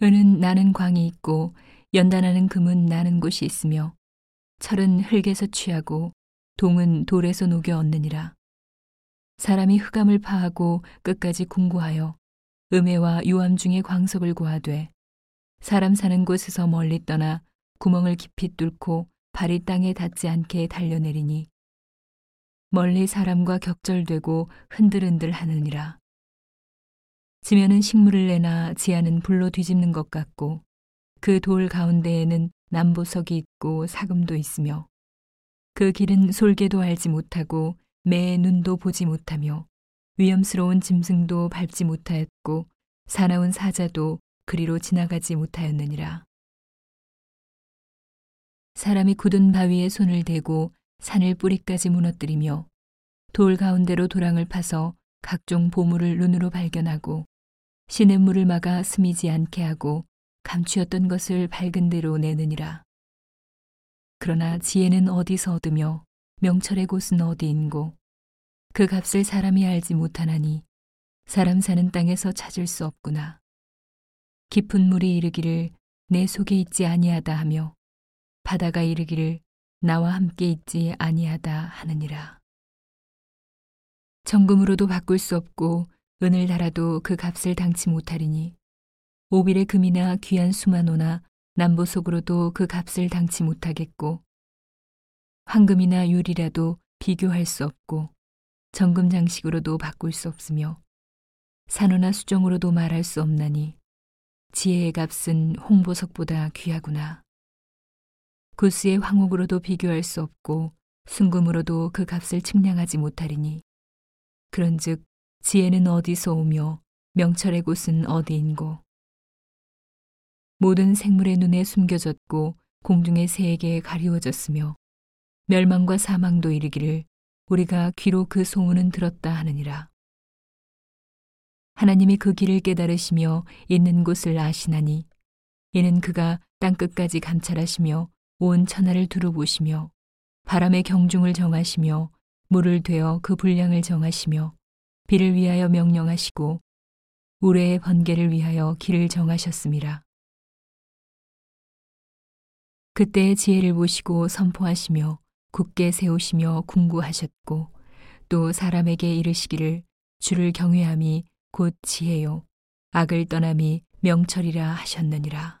은은 나는 광이 있고 연단하는 금은 나는 곳이 있으며 철은 흙에서 취하고 동은 돌에서 녹여 얻느니라. 사람이 흑암을 파하고 끝까지 궁구하여 음해와 유암 중에 광석을 구하되 사람 사는 곳에서 멀리 떠나 구멍을 깊이 뚫고 발이 땅에 닿지 않게 달려내리니 멀리 사람과 격절되고 흔들흔들 하느니라. 지면은 식물을 내나 지하는 불로 뒤집는 것 같고 그 돌 가운데에는 남보석이 있고 사금도 있으며 그 길은 솔개도 알지 못하고 매의 눈도 보지 못하며 위험스러운 짐승도 밟지 못하였고 사나운 사자도 그리로 지나가지 못하였느니라. 사람이 굳은 바위에 손을 대고 산을 뿌리까지 무너뜨리며 돌 가운데로 도랑을 파서 각종 보물을 눈으로 발견하고 시냇물을 막아 스미지 않게 하고 감추었던 것을 밝은 대로 내느니라. 그러나 지혜는 어디서 얻으며 명철의 곳은 어디인고 그 값을 사람이 알지 못하나니 사람 사는 땅에서 찾을 수 없구나. 깊은 물이 이르기를 내 속에 있지 아니하다 하며 바다가 이르기를 나와 함께 있지 아니하다 하느니라. 정금으로도 바꿀 수 없고 은을 달아도 그 값을 당치 못하리니 오빌의 금이나 귀한 수만호나 남보속으로도 그 값을 당치 못하겠고 황금이나 유리라도 비교할 수 없고 정금 장식으로도 바꿀 수 없으며 산호나 수정으로도 말할 수 없나니 지혜의 값은 홍보석보다 귀하구나. 구스의 황옥으로도 비교할 수 없고 순금으로도 그 값을 측량하지 못하리니 그런즉 지혜는 어디서 오며 명철의 곳은 어디인고 모든 생물의 눈에 숨겨졌고 공중의 새에게 가리워졌으며 멸망과 사망도 이르기를 우리가 귀로 그 소문은 들었다 하느니라. 하나님이 그 길을 깨달으시며 있는 곳을 아시나니 이는 그가 땅 끝까지 감찰하시며 온 천하를 두루보시며 바람의 경중을 정하시며 물을 되어 그 분량을 정하시며 비를 위하여 명령하시고 우레의 번개를 위하여 길을 정하셨습니다. 그때의 지혜를 보시고 선포하시며 굳게 세우시며 궁구하셨고 또 사람에게 이르시기를 주를 경외함이 곧 지혜요 악을 떠남이 명철이라 하셨느니라.